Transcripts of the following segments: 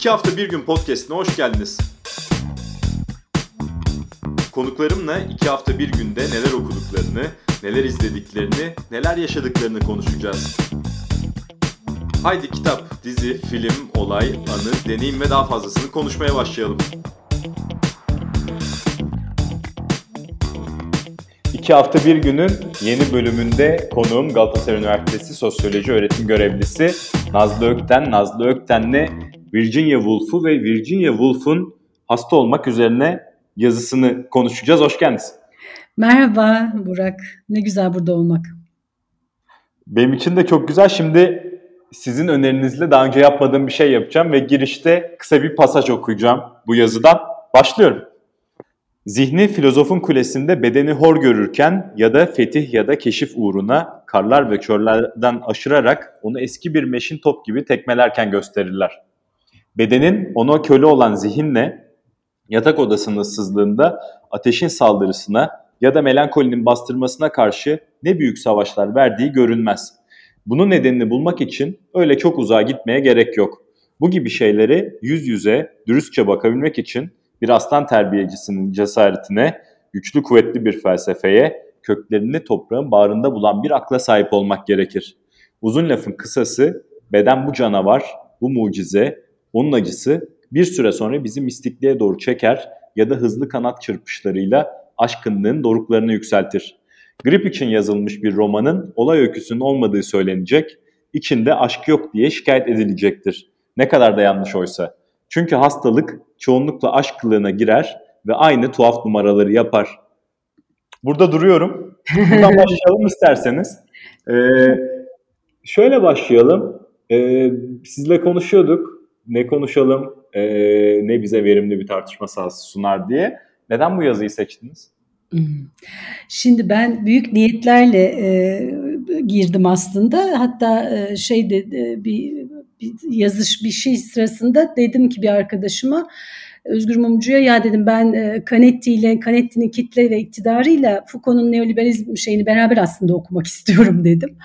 İki hafta bir gün podcastine hoş geldiniz. Konuklarımla iki hafta bir günde neler okuduklarını, neler izlediklerini, neler yaşadıklarını konuşacağız. Haydi kitap, dizi, film, olay, anı, deneyim ve daha fazlasını konuşmaya başlayalım. İki hafta bir günün yeni bölümünde konuğum Galatasaray Üniversitesi Sosyoloji Öğretim Görevlisi Nazlı Ökten. Nazlı Ökten'le Virginia Woolf'u ve Virginia Woolf'un hasta olmak üzerine yazısını konuşacağız. Hoş geldiniz. Merhaba Burak. Ne güzel burada olmak. Benim için de çok güzel. Şimdi sizin önerinizle daha önce yapmadığım bir şey yapacağım ve girişte kısa bir pasaj okuyacağım bu yazıdan. Başlıyorum. Zihni filozofun kulesinde bedeni hor görürken ya da fetih ya da keşif uğruna karlar ve körlerden aşırarak onu eski bir meşin top gibi tekmelerken gösterirler. Bedenin ona köle olan zihinle yatak odasının ıssızlığında ateşin saldırısına ya da melankolinin bastırmasına karşı ne büyük savaşlar verdiği görünmez. Bunun nedenini bulmak için öyle çok uzağa gitmeye gerek yok. Bu gibi şeyleri yüz yüze dürüstçe bakabilmek için bir aslan terbiyecisinin cesaretine, güçlü kuvvetli bir felsefeye, köklerini toprağın bağrında bulan bir akla sahip olmak gerekir. Uzun lafın kısası, beden bu canavar, bu mucize, onun acısı bir süre sonra bizi mistikliğe doğru çeker ya da hızlı kanat çırpışlarıyla aşkınlığın doruklarını yükseltir. Grip için yazılmış bir romanın olay öyküsünün olmadığı söylenecek, içinde aşk yok diye şikayet edilecektir. Ne kadar da yanlış oysa. Çünkü hastalık çoğunlukla aşk kılığına girer ve aynı tuhaf numaraları yapar. Burada duruyorum. Buradan başlayalım isterseniz. Ee, şöyle başlayalım. Ee, sizle konuşuyorduk ne konuşalım, e, ne bize verimli bir tartışma sahası sunar diye. Neden bu yazıyı seçtiniz? Hmm. Şimdi ben büyük niyetlerle e, girdim aslında. Hatta e, şeyde e, bir, bir yazış bir şey sırasında dedim ki bir arkadaşıma Özgür Mumcu'ya ya dedim ben e, Canetti ile Canetti'nin kitle ve iktidarıyla Foucault'un neoliberalizm şeyini beraber aslında okumak istiyorum dedim.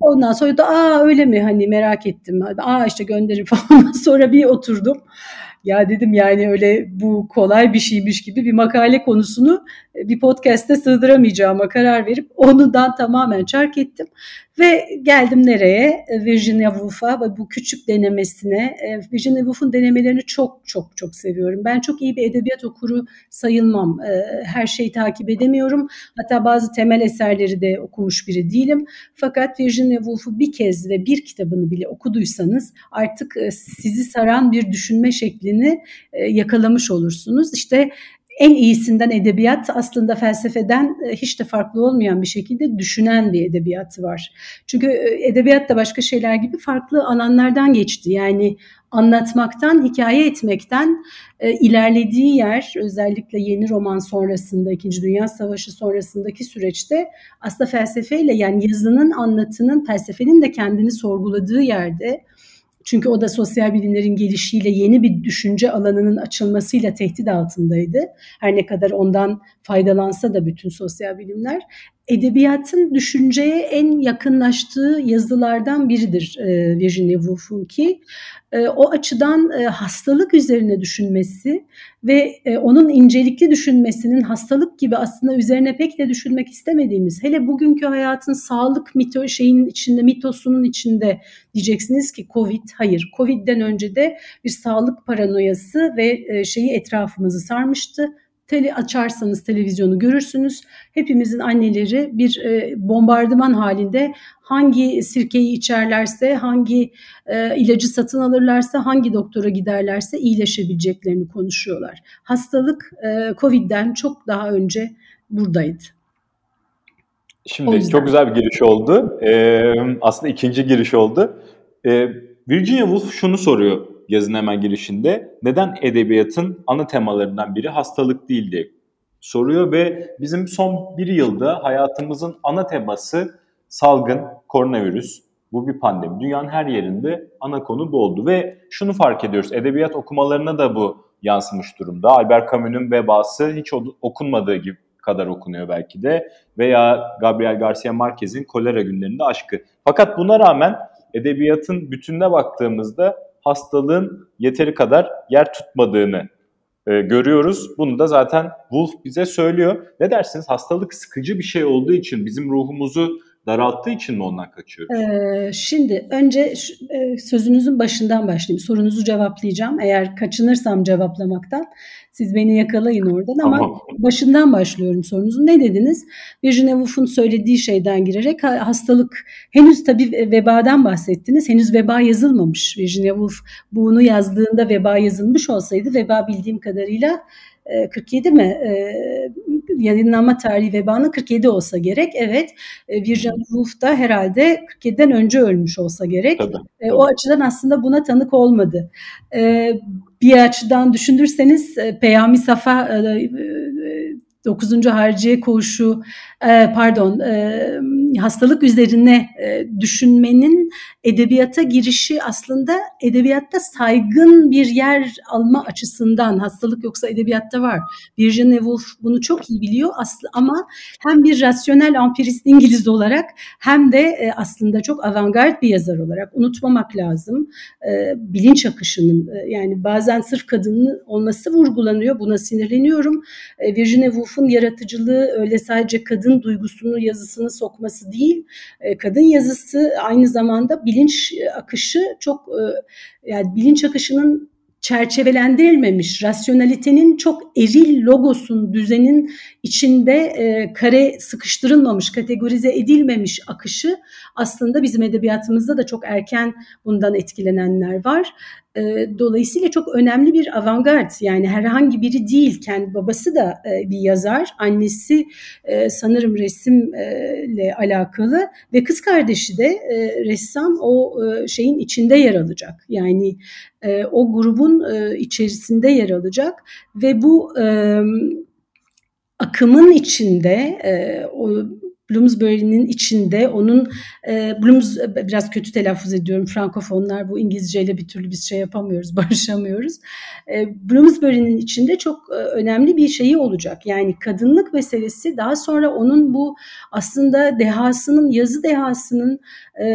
Ondan sonra da aa öyle mi hani merak ettim. Aa işte gönderin falan. sonra bir oturdum. Ya dedim yani öyle bu kolay bir şeymiş gibi bir makale konusunu e, bir podcast'te sığdıramayacağıma karar verip onundan tamamen çark ettim. Ve geldim nereye? E, Virginia Woolf'a ve bu küçük denemesine. E, Virginia Woolf'un denemelerini çok çok çok seviyorum. Ben çok iyi bir edebiyat okuru sayılmam. Her şeyi takip edemiyorum. Hatta bazı temel eserleri de okumuş biri değilim. Fakat Virginia Woolf'u bir kez ve bir kitabını bile okuduysanız artık sizi saran bir düşünme şeklini yakalamış olursunuz. İşte en iyisinden edebiyat aslında felsefeden e, hiç de farklı olmayan bir şekilde düşünen bir edebiyatı var. Çünkü e, edebiyat da başka şeyler gibi farklı alanlardan geçti. Yani anlatmaktan, hikaye etmekten e, ilerlediği yer özellikle yeni roman sonrasında, İkinci Dünya Savaşı sonrasındaki süreçte aslında felsefeyle yani yazının, anlatının, felsefenin de kendini sorguladığı yerde çünkü o da sosyal bilimlerin gelişiyle yeni bir düşünce alanının açılmasıyla tehdit altındaydı. Her ne kadar ondan faydalansa da bütün sosyal bilimler edebiyatın düşünceye en yakınlaştığı yazılardan biridir e, Virginia Woolf'un ki e, o açıdan e, hastalık üzerine düşünmesi ve e, onun incelikli düşünmesinin hastalık gibi aslında üzerine pek de düşünmek istemediğimiz hele bugünkü hayatın sağlık mito şeyin içinde mitosunun içinde diyeceksiniz ki Covid hayır. Covid'den önce de bir sağlık paranoyası ve e, şeyi etrafımızı sarmıştı Tele açarsanız televizyonu görürsünüz. Hepimizin anneleri bir e, bombardıman halinde hangi sirkeyi içerlerse, hangi e, ilacı satın alırlarsa, hangi doktora giderlerse iyileşebileceklerini konuşuyorlar. Hastalık e, Covid'den çok daha önce buradaydı. Şimdi çok güzel bir giriş oldu. Ee, aslında ikinci giriş oldu. Ee, Virginia Woolf şunu soruyor yazın hemen girişinde neden edebiyatın ana temalarından biri hastalık değil diye soruyor ve bizim son bir yılda hayatımızın ana teması salgın, koronavirüs. Bu bir pandemi. Dünyanın her yerinde ana konu bu oldu ve şunu fark ediyoruz. Edebiyat okumalarına da bu yansımış durumda. Albert Camus'un vebası hiç okunmadığı gibi kadar okunuyor belki de veya Gabriel Garcia Marquez'in Kolera günlerinde aşkı. Fakat buna rağmen edebiyatın bütününe baktığımızda hastalığın yeteri kadar yer tutmadığını e, görüyoruz. Bunu da zaten Wolf bize söylüyor. Ne dersiniz? Hastalık sıkıcı bir şey olduğu için bizim ruhumuzu daralttığı için mi ondan kaçıyoruz? Ee, şimdi önce e, sözünüzün başından başlayayım. Sorunuzu cevaplayacağım. Eğer kaçınırsam cevaplamaktan siz beni yakalayın oradan ama tamam. başından başlıyorum sorunuzun. Ne dediniz? Virginia Woolf'un söylediği şeyden girerek hastalık henüz tabii vebadan bahsettiniz. Henüz veba yazılmamış. Virginia Woolf bunu yazdığında veba yazılmış olsaydı veba bildiğim kadarıyla 47 e, mi? E, yayınlanma tarihi vebanın 47 olsa gerek. Evet e, Virginia Woolf da herhalde 47'den önce ölmüş olsa gerek. Tabii, tabii. O açıdan aslında buna tanık olmadı. Bir açıdan düşünürseniz Peyami Safa 9. Harciye koğuşu pardon hastalık üzerine düşünmenin edebiyata girişi aslında edebiyatta saygın bir yer alma açısından hastalık yoksa edebiyatta var. Virginia Woolf bunu çok iyi biliyor aslı ama hem bir rasyonel ampirist İngiliz olarak hem de aslında çok avantgard bir yazar olarak unutmamak lazım. Bilinç akışının yani bazen sırf kadının olması vurgulanıyor. Buna sinirleniyorum. Virginia Woolf'un yaratıcılığı öyle sadece kadın duygusunu yazısını sokması değil. Kadın yazısı aynı zamanda bilinç akışı çok yani bilinç akışının çerçevelendirilmemiş, rasyonalitenin çok eril logosun, düzenin içinde e, kare sıkıştırılmamış, kategorize edilmemiş akışı aslında bizim edebiyatımızda da çok erken bundan etkilenenler var. E, dolayısıyla çok önemli bir avantgard. Yani herhangi biri değil. Kendi babası da e, bir yazar. Annesi e, sanırım resimle alakalı ve kız kardeşi de ressam o şeyin içinde yer alacak. Yani o grubun içerisinde yer alacak ve bu akımın içinde o Bloomsbury'nin içinde onun e, Blooms biraz kötü telaffuz ediyorum frankofonlar bu İngilizceyle bir türlü biz şey yapamıyoruz barışamıyoruz. E, Bloomsbury'nin içinde çok e, önemli bir şeyi olacak. Yani kadınlık meselesi daha sonra onun bu aslında dehasının yazı dehasının e,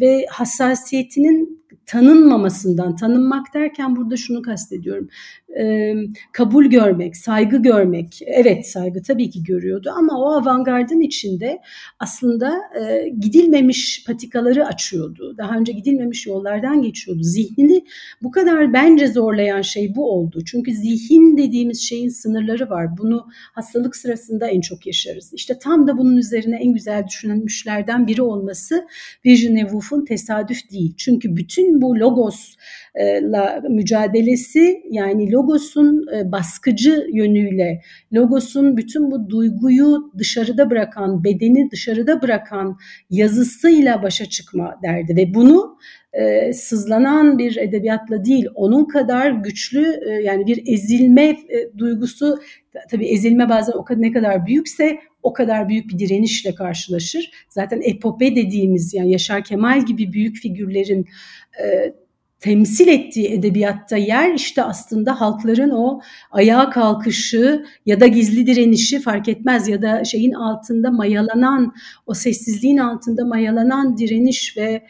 ve hassasiyetinin tanınmamasından, tanınmak derken burada şunu kastediyorum. E, kabul görmek, saygı görmek. Evet saygı tabii ki görüyordu ama o avantgardın içinde aslında e, gidilmemiş patikaları açıyordu. Daha önce gidilmemiş yollardan geçiyordu. Zihnini bu kadar bence zorlayan şey bu oldu. Çünkü zihin dediğimiz şeyin sınırları var. Bunu hastalık sırasında en çok yaşarız. İşte tam da bunun üzerine en güzel düşünülmüşlerden biri olması Virginia Woolf'un tesadüf değil. Çünkü bütün bu logosla mücadelesi yani logosun e, baskıcı yönüyle, logosun bütün bu duyguyu dışarıda bırakan, bedeni dışarıda bırakan yazısıyla başa çıkma derdi ve bunu e, sızlanan bir edebiyatla değil, onun kadar güçlü e, yani bir ezilme e, duygusu, tabii ezilme bazen o kadar ne kadar büyükse o kadar büyük bir direnişle karşılaşır. Zaten epope dediğimiz yani Yaşar Kemal gibi büyük figürlerin e, temsil ettiği edebiyatta yer işte aslında halkların o ayağa kalkışı ya da gizli direnişi fark etmez ya da şeyin altında mayalanan o sessizliğin altında mayalanan direniş ve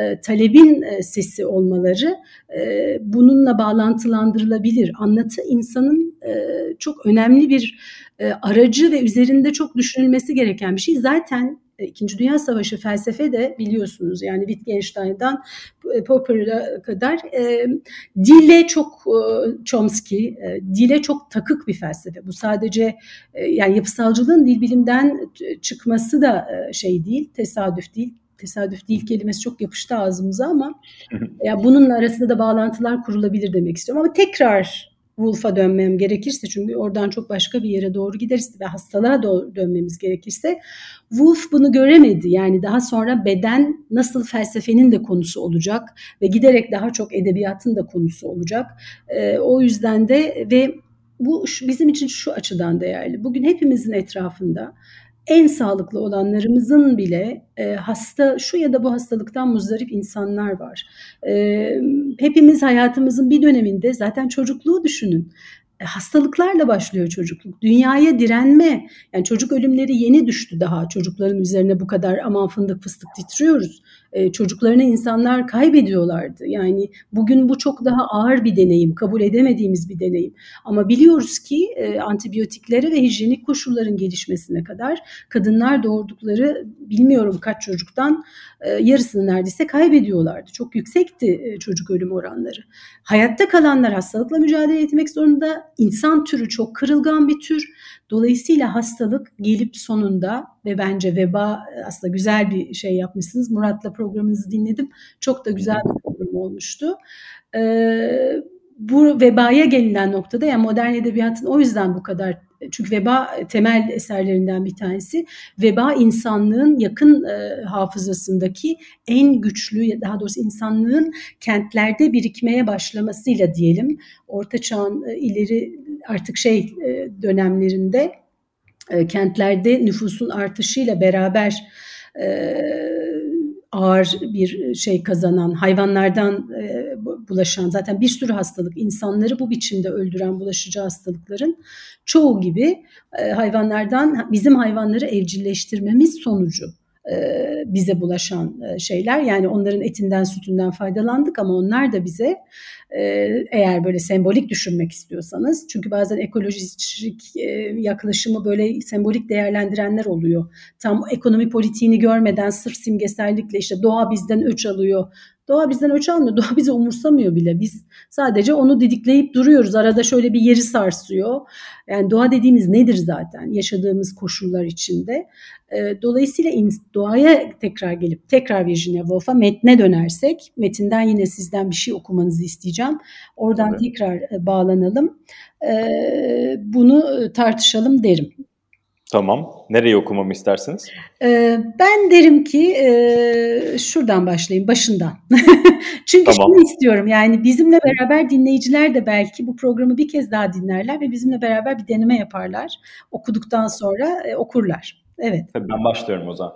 e, talebin e, sesi olmaları e, bununla bağlantılandırılabilir. Anlatı insanın e, çok önemli bir e, aracı ve üzerinde çok düşünülmesi gereken bir şey. Zaten İkinci Dünya Savaşı felsefe de biliyorsunuz yani Wittgenstein'dan e, Popper'a kadar e, dile çok e, Chomsky, e, dile çok takık bir felsefe. Bu sadece e, yani yapısalcılığın dil bilimden çıkması da e, şey değil, tesadüf değil tesadüf değil kelimesi çok yapıştı ağzımıza ama ya bunun arasında da bağlantılar kurulabilir demek istiyorum. Ama tekrar Wolf'a dönmem gerekirse çünkü oradan çok başka bir yere doğru gideriz ve hastalığa doğru dönmemiz gerekirse Wolf bunu göremedi. Yani daha sonra beden nasıl felsefenin de konusu olacak ve giderek daha çok edebiyatın da konusu olacak. E, o yüzden de ve bu bizim için şu açıdan değerli. Bugün hepimizin etrafında en sağlıklı olanlarımızın bile e, hasta şu ya da bu hastalıktan muzdarip insanlar var. E, hepimiz hayatımızın bir döneminde zaten çocukluğu düşünün. E, hastalıklarla başlıyor çocukluk. Dünyaya direnme. Yani çocuk ölümleri yeni düştü daha. Çocukların üzerine bu kadar aman fındık fıstık titriyoruz. E, çocuklarını insanlar kaybediyorlardı. Yani bugün bu çok daha ağır bir deneyim, kabul edemediğimiz bir deneyim. Ama biliyoruz ki e, antibiyotiklere ve hijyenik koşulların gelişmesine kadar kadınlar doğurdukları bilmiyorum kaç çocuktan e, yarısını neredeyse kaybediyorlardı. Çok yüksekti e, çocuk ölüm oranları. Hayatta kalanlar hastalıkla mücadele etmek zorunda. İnsan türü çok kırılgan bir tür. Dolayısıyla hastalık gelip sonunda ve bence veba aslında güzel bir şey yapmışsınız. Murat'la programınızı dinledim. Çok da güzel bir program olmuştu. Ee, bu vebaya gelinen noktada yani modern edebiyatın o yüzden bu kadar çünkü veba temel eserlerinden bir tanesi. Veba insanlığın yakın e, hafızasındaki en güçlü, daha doğrusu insanlığın kentlerde birikmeye başlamasıyla diyelim. Orta çağın e, ileri artık şey e, dönemlerinde e, kentlerde nüfusun artışıyla beraber e, ağır bir şey kazanan, hayvanlardan bulaşan zaten bir sürü hastalık insanları bu biçimde öldüren bulaşıcı hastalıkların çoğu gibi hayvanlardan bizim hayvanları evcilleştirmemiz sonucu bize bulaşan e, şeyler. Yani onların etinden sütünden faydalandık ama onlar da bize e, eğer böyle sembolik düşünmek istiyorsanız çünkü bazen ekolojik yaklaşımı böyle sembolik değerlendirenler oluyor. Tam ekonomi politiğini görmeden sırf simgesellikle işte doğa bizden öç alıyor Doğa bizden ölçü almıyor. Doğa bizi umursamıyor bile. Biz sadece onu didikleyip duruyoruz. Arada şöyle bir yeri sarsıyor. Yani doğa dediğimiz nedir zaten? Yaşadığımız koşullar içinde. Ee, dolayısıyla doğaya tekrar gelip tekrar Virginia Woolf'a metne dönersek, metinden yine sizden bir şey okumanızı isteyeceğim. Oradan evet. tekrar e, bağlanalım. Ee, bunu e, tartışalım derim. Tamam. Nereyi okumamı istersiniz? Ee, ben derim ki e, şuradan başlayayım, başından. Çünkü tamam. şunu istiyorum yani bizimle beraber dinleyiciler de belki bu programı bir kez daha dinlerler ve bizimle beraber bir deneme yaparlar. Okuduktan sonra e, okurlar. Evet. Tabii ben başlıyorum o zaman.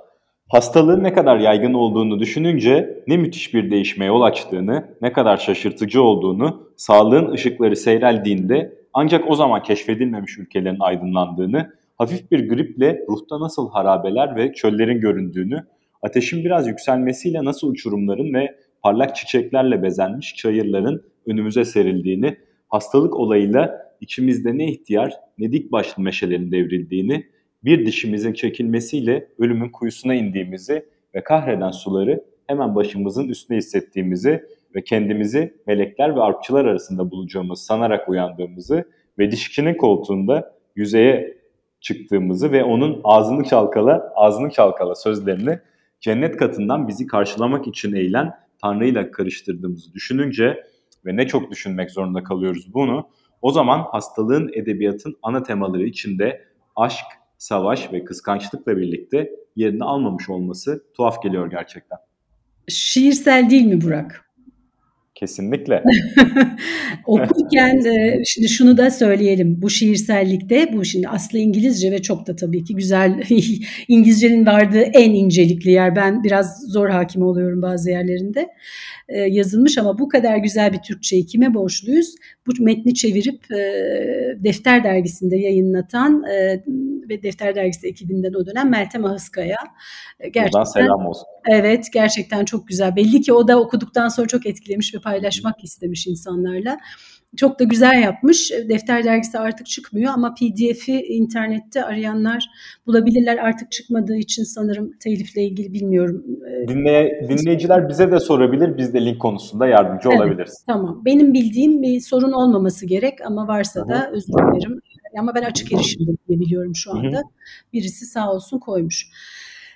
Hastalığın ne kadar yaygın olduğunu düşününce ne müthiş bir değişmeye yol açtığını, ne kadar şaşırtıcı olduğunu, sağlığın ışıkları seyreldiğinde ancak o zaman keşfedilmemiş ülkelerin aydınlandığını, hafif bir griple ruhta nasıl harabeler ve çöllerin göründüğünü, ateşin biraz yükselmesiyle nasıl uçurumların ve parlak çiçeklerle bezenmiş çayırların önümüze serildiğini, hastalık olayıyla içimizde ne ihtiyar ne dik başlı meşelerin devrildiğini, bir dişimizin çekilmesiyle ölümün kuyusuna indiğimizi ve kahreden suları hemen başımızın üstüne hissettiğimizi ve kendimizi melekler ve arpçılar arasında bulacağımız sanarak uyandığımızı ve dişkinin koltuğunda yüzeye çıktığımızı ve onun ağzını çalkala, ağzını çalkala sözlerini cennet katından bizi karşılamak için eğilen Tanrı'yla karıştırdığımızı düşününce ve ne çok düşünmek zorunda kalıyoruz bunu. O zaman hastalığın edebiyatın ana temaları içinde aşk, savaş ve kıskançlıkla birlikte yerini almamış olması tuhaf geliyor gerçekten. Şiirsel değil mi Burak? Kesinlikle. Okurken e, şimdi şunu da söyleyelim. Bu şiirsellikte bu şimdi aslı İngilizce ve çok da tabii ki güzel İngilizcenin vardığı en incelikli yer. Ben biraz zor hakim oluyorum bazı yerlerinde. E, yazılmış ama bu kadar güzel bir Türkçeyi kime borçluyuz? Bu metni çevirip e, Defter Dergisi'nde yayınlatan ve Defter Dergisi ekibinden o dönem Meltem Ahıskaya. Gerçekten, Buradan selam olsun. Evet gerçekten çok güzel. Belli ki o da okuduktan sonra çok etkilemiş ve paylaşmak istemiş insanlarla. Çok da güzel yapmış. Defter dergisi artık çıkmıyor ama PDF'i internette arayanlar bulabilirler. Artık çıkmadığı için sanırım telifle ilgili bilmiyorum. Ee, Dinleye, dinleyiciler bize de sorabilir. Biz de link konusunda yardımcı evet, olabiliriz. Tamam. Benim bildiğim bir sorun olmaması gerek ama varsa da özür dilerim. Ama ben açık erişimde diye biliyorum şu anda. Birisi sağ olsun koymuş.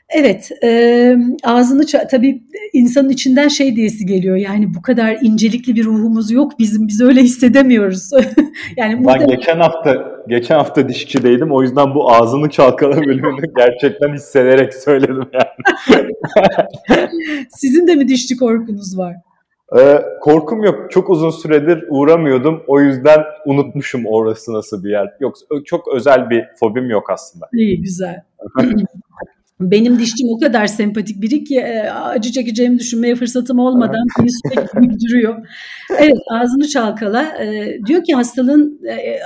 Evet, e, ağzını tabii insanın içinden şey diyesi geliyor. Yani bu kadar incelikli bir ruhumuz yok bizim. Biz öyle hissedemiyoruz. yani. Ben geçen hafta geçen hafta dişçideydim. O yüzden bu ağzını çalkala bölümünü gerçekten hissederek söyledim yani. Sizin de mi dişçi korkunuz var? Ee, korkum yok. Çok uzun süredir uğramıyordum. O yüzden unutmuşum orası nasıl bir yer. Yok çok özel bir fobim yok aslında. İyi güzel. Benim dişçim o kadar sempatik biri ki e, acı çekeceğimi düşünmeye fırsatım olmadan beni sürekli duruyor. Evet ağzını çalkala. E, diyor ki hastalığın e,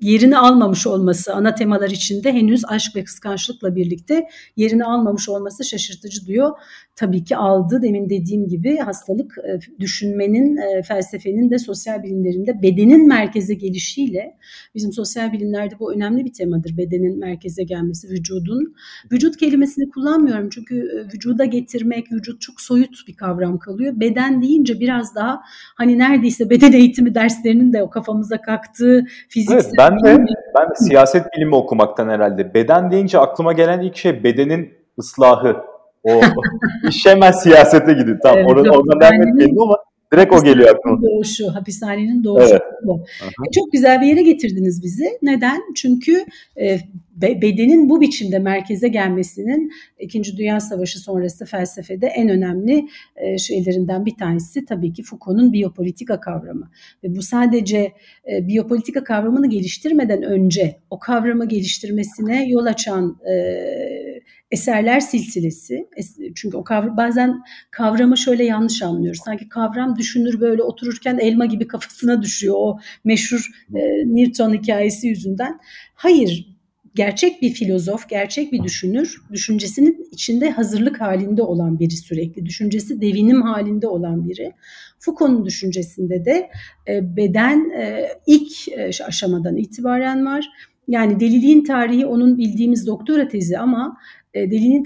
yerini almamış olması ana temalar içinde henüz aşk ve kıskançlıkla birlikte yerini almamış olması şaşırtıcı diyor. Tabii ki aldı demin dediğim gibi hastalık e, düşünmenin, e, felsefenin de sosyal bilimlerinde bedenin merkeze gelişiyle bizim sosyal bilimlerde bu önemli bir temadır. Bedenin merkeze gelmesi, vücudun. Vücut kelimesini kullanmıyorum çünkü e, vücuda getirmek, vücut çok soyut bir kavram kalıyor. Beden deyince biraz daha hani neredeyse beden eğitimi derslerinin de o kafamıza kalktığı fiziksel evet, ben de ben de siyaset bilimi okumaktan herhalde. Beden deyince aklıma gelen ilk şey bedenin ıslahı. O iş hemen siyasete gidiyor. Tamam evet, oradan, oradan devam etmeyelim ama direkt o geliyor aklıma. Doğuşu, hapishanenin doğuşu. Evet. Bu. E, çok güzel bir yere getirdiniz bizi. Neden? Çünkü e, bedenin bu biçimde merkeze gelmesinin İkinci Dünya Savaşı sonrası felsefede en önemli e, şeylerinden bir tanesi tabii ki Foucault'un biyopolitika kavramı. Ve bu sadece e, biyopolitika kavramını geliştirmeden önce o kavramı geliştirmesine yol açan e, eserler silsilesi. Çünkü o kavram, bazen kavramı şöyle yanlış anlıyoruz. Sanki kavram düşünür böyle otururken elma gibi kafasına düşüyor o meşhur e, Newton hikayesi yüzünden. Hayır, gerçek bir filozof, gerçek bir düşünür, düşüncesinin içinde hazırlık halinde olan biri sürekli. Düşüncesi devinim halinde olan biri. Foucault'un düşüncesinde de e, beden e, ilk e, aşamadan itibaren var. Yani deliliğin tarihi onun bildiğimiz doktora tezi ama delinin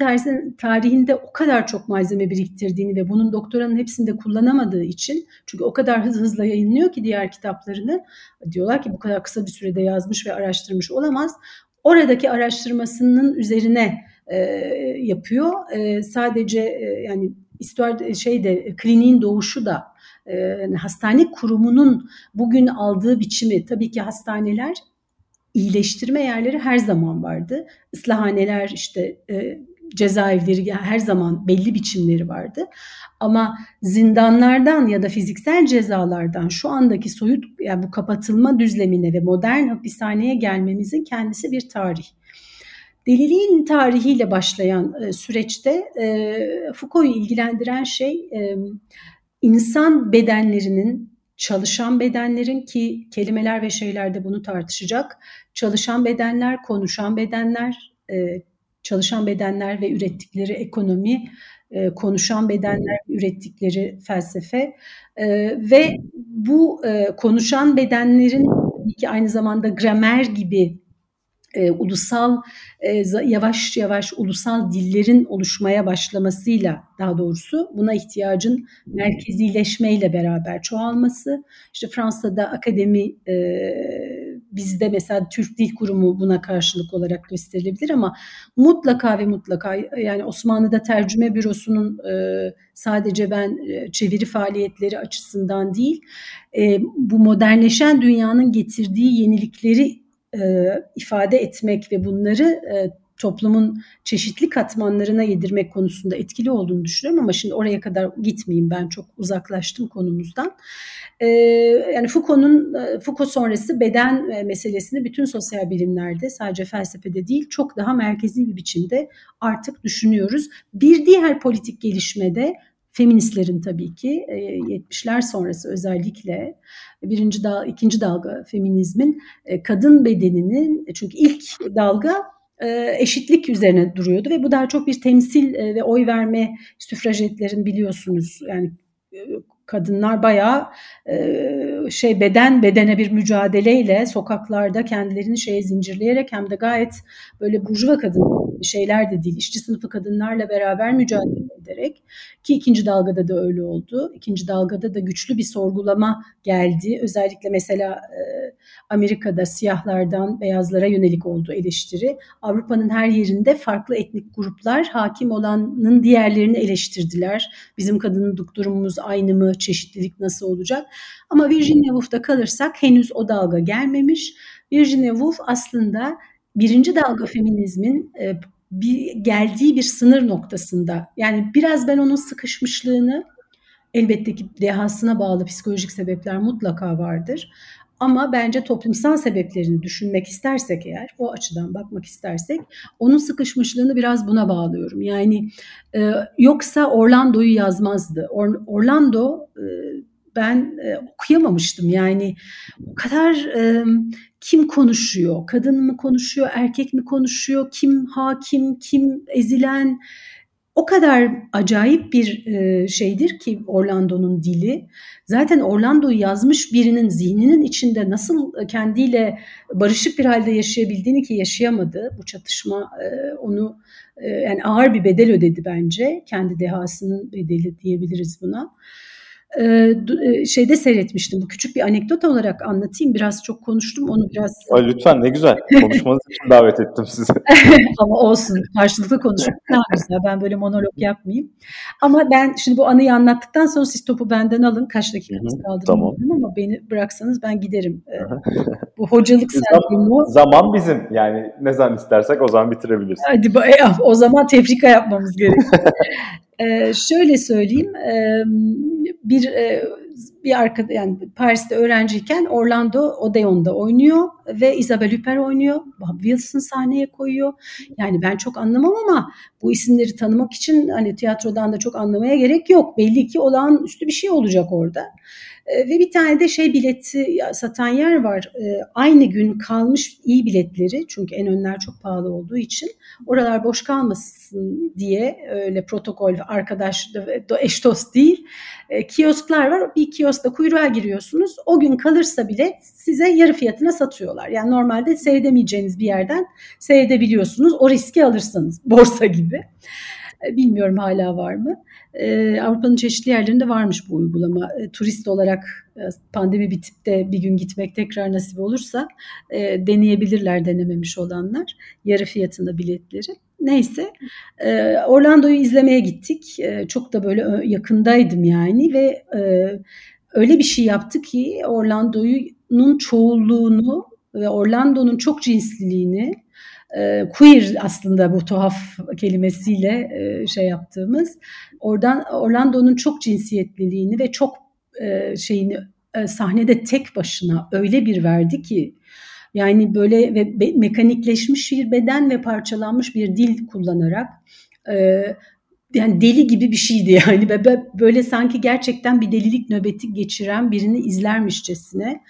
tarihinde o kadar çok malzeme biriktirdiğini ve bunun doktoranın hepsinde kullanamadığı için çünkü o kadar hızlı hızlı yayınlıyor ki diğer kitaplarını diyorlar ki bu kadar kısa bir sürede yazmış ve araştırmış olamaz. Oradaki araştırmasının üzerine e, yapıyor. E, sadece e, yani istuar şeyde kliniğin doğuşu da e, hastane kurumunun bugün aldığı biçimi tabii ki hastaneler iyileştirme yerleri her zaman vardı. Islahaneler işte e, cezaevleri her zaman belli biçimleri vardı. Ama zindanlardan ya da fiziksel cezalardan şu andaki soyut yani bu kapatılma düzlemine ve modern hapishaneye gelmemizin kendisi bir tarih. Deliliğin tarihiyle başlayan e, süreçte e, Foucault'u ilgilendiren şey e, insan bedenlerinin çalışan bedenlerin ki kelimeler ve şeylerde bunu tartışacak. Çalışan bedenler, konuşan bedenler, e, çalışan bedenler ve ürettikleri ekonomi, e, konuşan bedenler ürettikleri felsefe e, ve bu konuşan bedenlerin ki aynı zamanda gramer gibi e, ulusal e, yavaş yavaş ulusal dillerin oluşmaya başlamasıyla daha doğrusu buna ihtiyacın merkezileşmeyle beraber çoğalması. İşte Fransa'da akademi e, bizde mesela Türk Dil Kurumu buna karşılık olarak gösterilebilir ama mutlaka ve mutlaka yani Osmanlı'da tercüme bürosunun e, sadece ben e, çeviri faaliyetleri açısından değil e, bu modernleşen dünyanın getirdiği yenilikleri e, ifade etmek ve bunları e, toplumun çeşitli katmanlarına yedirmek konusunda etkili olduğunu düşünüyorum ama şimdi oraya kadar gitmeyeyim ben çok uzaklaştım konumuzdan. Ee, yani Foucault'un e, Foucault sonrası beden e, meselesini bütün sosyal bilimlerde sadece felsefede değil çok daha merkezi bir biçimde artık düşünüyoruz. Bir diğer politik gelişmede feministlerin tabii ki 70'ler e, sonrası özellikle birinci dal, ikinci dalga feminizmin e, kadın bedeninin çünkü ilk dalga e, eşitlik üzerine duruyordu ve bu daha çok bir temsil ve oy verme süfrajetlerin biliyorsunuz yani kadınlar bayağı şey beden bedene bir mücadeleyle sokaklarda kendilerini şeye zincirleyerek hem de gayet böyle burjuva kadın şeyler de değil işçi sınıfı kadınlarla beraber mücadele ederek ki ikinci dalgada da öyle oldu. İkinci dalgada da güçlü bir sorgulama geldi. Özellikle mesela e, Amerika'da siyahlardan beyazlara yönelik olduğu eleştiri. Avrupa'nın her yerinde farklı etnik gruplar hakim olanın diğerlerini eleştirdiler. Bizim kadınlık durumumuz aynı mı? Çeşitlilik nasıl olacak? Ama Virginia Woolf'ta kalırsak henüz o dalga gelmemiş. Virginia Woolf aslında birinci dalga feminizmin e, bir geldiği bir sınır noktasında. Yani biraz ben onun sıkışmışlığını elbette ki dehasına bağlı psikolojik sebepler mutlaka vardır. Ama bence toplumsal sebeplerini düşünmek istersek eğer, o açıdan bakmak istersek, onun sıkışmışlığını biraz buna bağlıyorum. Yani e, yoksa Orlando'yu yazmazdı. Or, Orlando e, ben e, okuyamamıştım. Yani o kadar e, kim konuşuyor? Kadın mı konuşuyor, erkek mi konuşuyor? Kim hakim, kim ezilen? O kadar acayip bir e, şeydir ki Orlando'nun dili. Zaten Orlando'yu yazmış birinin zihninin içinde nasıl kendiyle barışık bir halde yaşayabildiğini ki yaşayamadı. Bu çatışma e, onu e, yani ağır bir bedel ödedi bence. Kendi dehasının bedeli diyebiliriz buna. E, şeyde seyretmiştim. Bu küçük bir anekdot olarak anlatayım. Biraz çok konuştum. Onu biraz... Ay, lütfen ne güzel. Konuşmanız için davet ettim sizi. Ama olsun. Karşılıklı konuşmak daha güzel. Ben böyle monolog yapmayayım. Ama ben şimdi bu anıyı anlattıktan sonra siz topu benden alın. Kaç dakikamız kaldı tamam. ama beni bıraksanız ben giderim. Bu hocalık sendromu... Zaman bizim. Yani ne zaman istersek o zaman bitirebiliriz. Hadi o zaman tefrika yapmamız gerekiyor. Ee, şöyle söyleyeyim, e, bir e, bir arkada yani Paris'te öğrenciyken Orlando Odeon'da oynuyor ve Isabelle Huppert oynuyor. Bob Wilson sahneye koyuyor. Yani ben çok anlamam ama bu isimleri tanımak için hani tiyatrodan da çok anlamaya gerek yok. Belli ki olağanüstü bir şey olacak orada. E, ve bir tane de şey bileti satan yer var. E, aynı gün kalmış iyi biletleri çünkü en önler çok pahalı olduğu için oralar boş kalmasın diye öyle protokol arkadaş eş dost değil. E, kiosklar var. Bir kioskta kuyruğa giriyorsunuz. O gün kalırsa bile size yarı fiyatına satıyorlar. Yani normalde seyredemeyeceğiniz bir yerden seyredebiliyorsunuz. O riski alırsanız borsa gibi. Bilmiyorum hala var mı? Ee, Avrupa'nın çeşitli yerlerinde varmış bu uygulama. E, turist olarak e, pandemi bitip de bir gün gitmek tekrar nasip olursa e, deneyebilirler denememiş olanlar. Yarı fiyatında biletleri. Neyse e, Orlando'yu izlemeye gittik. E, çok da böyle yakındaydım yani ve e, öyle bir şey yaptı ki Orlando'nun çoğulluğunu ve Orlando'nun çok cinsliliğini e, queer aslında bu tuhaf kelimesiyle e, şey yaptığımız oradan Orlando'nun çok cinsiyetliliğini ve çok e, şeyini e, sahnede tek başına öyle bir verdi ki yani böyle ve mekanikleşmiş bir beden ve parçalanmış bir dil kullanarak e, yani deli gibi bir şeydi yani böyle sanki gerçekten bir delilik nöbeti geçiren birini izlermişçesine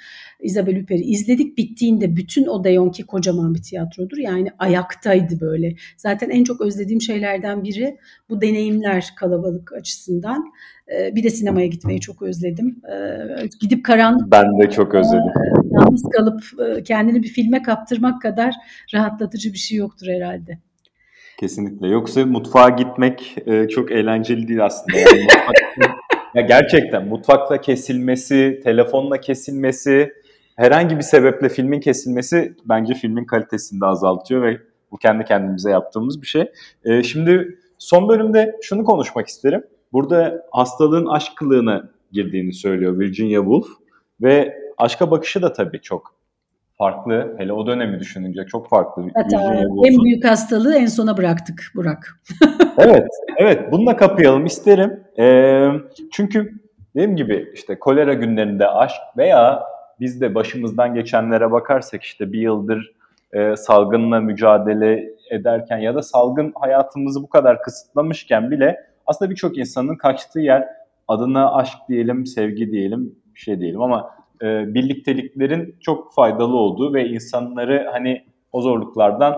Isabelle Huppert'i izledik. Bittiğinde bütün o Deyon ki kocaman bir tiyatrodur. Yani ayaktaydı böyle. Zaten en çok özlediğim şeylerden biri bu deneyimler kalabalık açısından. Ee, bir de sinemaya gitmeyi çok özledim. Ee, gidip karanlık... Ben de çok özledim. E, yalnız kalıp e, kendini bir filme kaptırmak kadar rahatlatıcı bir şey yoktur herhalde. Kesinlikle. Yoksa mutfağa gitmek e, çok eğlenceli değil aslında. Yani mutfak, ya gerçekten mutfakta kesilmesi, telefonla kesilmesi, herhangi bir sebeple filmin kesilmesi bence filmin kalitesini de azaltıyor ve bu kendi kendimize yaptığımız bir şey. E, şimdi son bölümde şunu konuşmak isterim. Burada hastalığın aşk kılığına girdiğini söylüyor Virginia Woolf ve aşka bakışı da tabii çok farklı. Hele o dönemi düşününce çok farklı. Hatta en büyük hastalığı en sona bıraktık Burak. evet, evet. Bununla kapayalım isterim. Ee, çünkü dediğim gibi işte kolera günlerinde aşk veya biz de başımızdan geçenlere bakarsak işte bir yıldır e, salgınla mücadele ederken ya da salgın hayatımızı bu kadar kısıtlamışken bile aslında birçok insanın kaçtığı yer adına aşk diyelim, sevgi diyelim, bir şey diyelim ama e, birlikteliklerin çok faydalı olduğu ve insanları hani o zorluklardan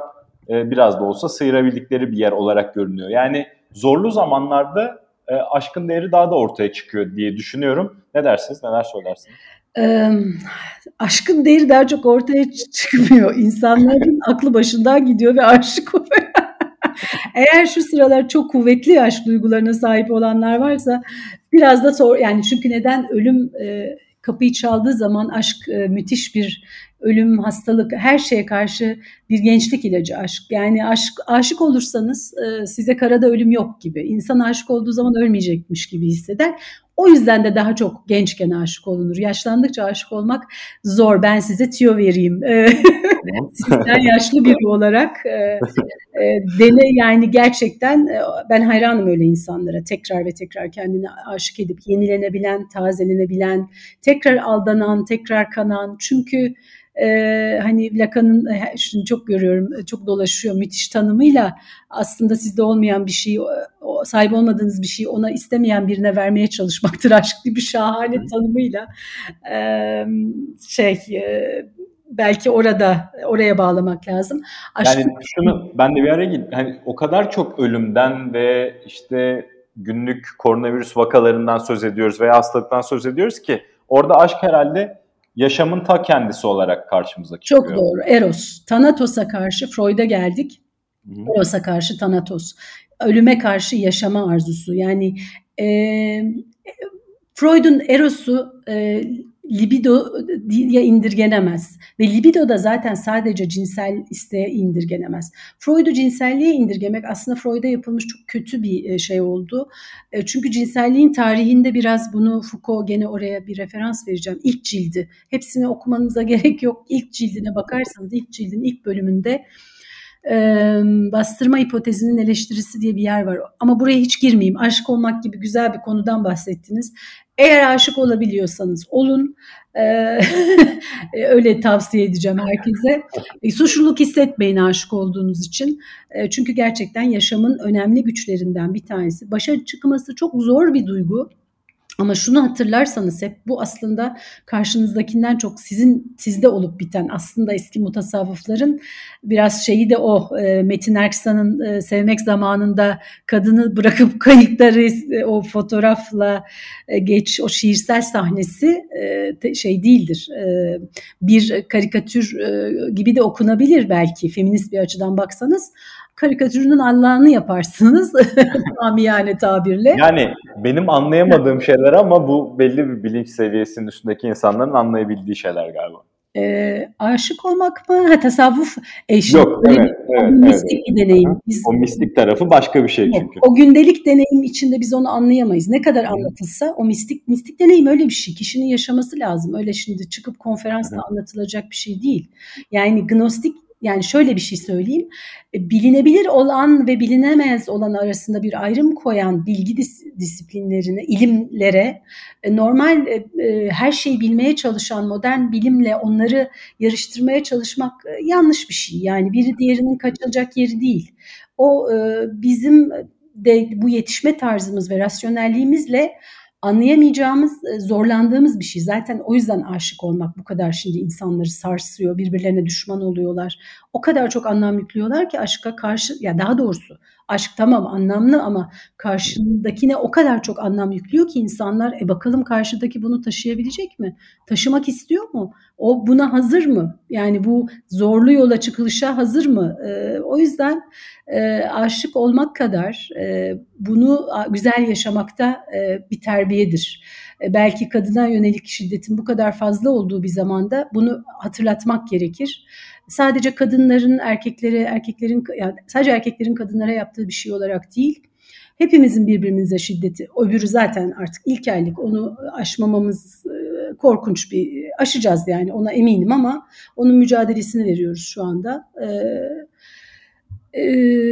e, biraz da olsa sıyırabildikleri bir yer olarak görünüyor. Yani zorlu zamanlarda e, aşkın değeri daha da ortaya çıkıyor diye düşünüyorum. Ne dersiniz, neler söylersiniz? e, aşkın değeri daha çok ortaya çıkmıyor. İnsanların aklı başından gidiyor ve aşık. Eğer şu sıralar çok kuvvetli aşk duygularına sahip olanlar varsa biraz da sor yani çünkü neden ölüm e, kapıyı çaldığı zaman aşk e, müthiş bir ölüm, hastalık, her şeye karşı bir gençlik ilacı aşk. Yani aşk aşık olursanız e, size karada ölüm yok gibi. İnsan aşık olduğu zaman ölmeyecekmiş gibi hisseder. O yüzden de daha çok gençken aşık olunur. Yaşlandıkça aşık olmak zor. Ben size tüyo vereyim. Sizden yaşlı biri olarak e, e, dene yani gerçekten e, ben hayranım öyle insanlara. Tekrar ve tekrar kendini aşık edip yenilenebilen, tazelenebilen, tekrar aldanan, tekrar kanan. Çünkü e, hani Lacan'ın e, şimdi çok görüyorum e, çok dolaşıyor müthiş tanımıyla aslında sizde olmayan bir şey sahip olmadığınız bir şeyi ona istemeyen birine vermeye çalışmaktır aşk gibi şahane tanımıyla e, şey e, belki orada oraya bağlamak lazım. Aşk... Yani şunu ben de bir araya gideyim. Hani o kadar çok ölümden ve işte günlük koronavirüs vakalarından söz ediyoruz veya hastalıktan söz ediyoruz ki orada aşk herhalde yaşamın ta kendisi olarak karşımıza çıkıyor. Çok doğru. Eros. Thanatos'a karşı Freud'a geldik. Hı-hı. Eros'a karşı Thanatos. Ölüme karşı yaşama arzusu. Yani e, Freud'un Eros'u e, libidoya indirgenemez. Ve libido da zaten sadece cinsel isteğe indirgenemez. Freud'u cinselliğe indirgemek aslında Freud'a yapılmış çok kötü bir e, şey oldu. E, çünkü cinselliğin tarihinde biraz bunu Foucault gene oraya bir referans vereceğim. İlk cildi. Hepsini okumanıza gerek yok. İlk cildine bakarsanız ilk cildin ilk bölümünde e, bastırma hipotezinin eleştirisi diye bir yer var. Ama buraya hiç girmeyeyim. Aşık olmak gibi güzel bir konudan bahsettiniz. Eğer aşık olabiliyorsanız olun. Ee, öyle tavsiye edeceğim herkese. E, suçluluk hissetmeyin aşık olduğunuz için. E, çünkü gerçekten yaşamın önemli güçlerinden bir tanesi. Başa çıkması çok zor bir duygu. Ama şunu hatırlarsanız hep bu aslında karşınızdakinden çok sizin sizde olup biten aslında eski mutasavvıfların biraz şeyi de o e, Metin Erksan'ın e, sevmek zamanında kadını bırakıp kayıkları e, o fotoğrafla e, geç o şiirsel sahnesi e, şey değildir. E, bir karikatür e, gibi de okunabilir belki feminist bir açıdan baksanız karikatürünün Allah'ını yaparsınız amiyane tabirle. Yani benim anlayamadığım şeyler ama bu belli bir bilinç seviyesinin üstündeki insanların anlayabildiği şeyler galiba. E, aşık olmak mı? Ha, tasavvuf eşi. Yok, Öyle evet, bir, evet, mistik evet. bir deneyim. Biz, o mistik tarafı başka bir şey çünkü. O gündelik deneyim içinde biz onu anlayamayız. Ne kadar anlatılsa o mistik mistik deneyim öyle bir şey. Kişinin yaşaması lazım. Öyle şimdi çıkıp konferansta Hı. anlatılacak bir şey değil. Yani gnostik yani şöyle bir şey söyleyeyim. E, bilinebilir olan ve bilinemez olan arasında bir ayrım koyan bilgi dis- disiplinlerine, ilimlere e, normal e, her şeyi bilmeye çalışan modern bilimle onları yarıştırmaya çalışmak yanlış bir şey. Yani biri diğerinin kaçacak yeri değil. O bizim de bu yetişme tarzımız ve rasyonelliğimizle anlayamayacağımız, e, zorlandığımız bir şey. Zaten o yüzden aşık olmak bu kadar şimdi insanları sarsıyor, birbirlerine düşman oluyorlar. O kadar çok anlam yüklüyorlar ki aşka karşı, ya daha doğrusu aşk tamam anlamlı ama karşındakine o kadar çok anlam yüklüyor ki insanlar e bakalım karşıdaki bunu taşıyabilecek mi? Taşımak istiyor mu? O buna hazır mı? Yani bu zorlu yola çıkılışa hazır mı? E, o yüzden e, aşık olmak kadar e, bunu güzel yaşamakta e, bir terbiyedir. E, belki kadına yönelik şiddetin bu kadar fazla olduğu bir zamanda bunu hatırlatmak gerekir sadece kadınların erkeklere, erkeklerin yani sadece erkeklerin kadınlara yaptığı bir şey olarak değil. Hepimizin birbirimize şiddeti, öbürü zaten artık ilk aylık onu aşmamamız e, korkunç bir aşacağız yani ona eminim ama onun mücadelesini veriyoruz şu anda. Ee,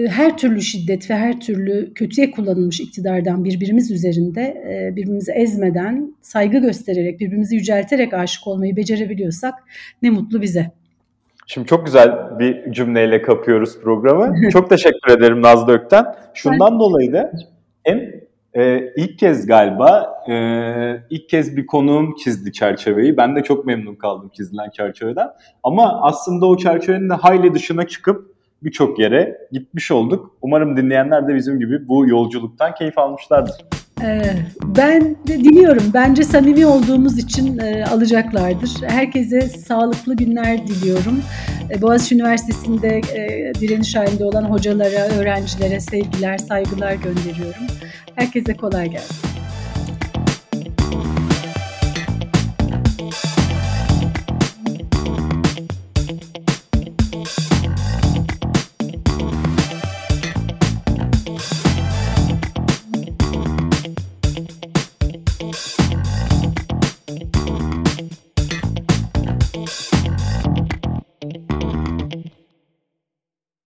her türlü şiddet ve her türlü kötüye kullanılmış iktidardan birbirimiz üzerinde birbirimizi ezmeden, saygı göstererek, birbirimizi yücelterek aşık olmayı becerebiliyorsak ne mutlu bize. Şimdi çok güzel bir cümleyle kapıyoruz programı. çok teşekkür ederim Nazlı Ökten. Şundan dolayı da hem e, ilk kez galiba e, ilk kez bir konuğum çizdi çerçeveyi. Ben de çok memnun kaldım çizilen çerçeveden. Ama aslında o çerçevenin de hayli dışına çıkıp birçok yere gitmiş olduk. Umarım dinleyenler de bizim gibi bu yolculuktan keyif almışlardır. Ee, ben diliyorum. Bence samimi olduğumuz için e, alacaklardır. Herkese sağlıklı günler diliyorum. E, Boğaziçi Üniversitesi'nde e, direniş halinde olan hocalara, öğrencilere sevgiler, saygılar gönderiyorum. Herkese kolay gelsin.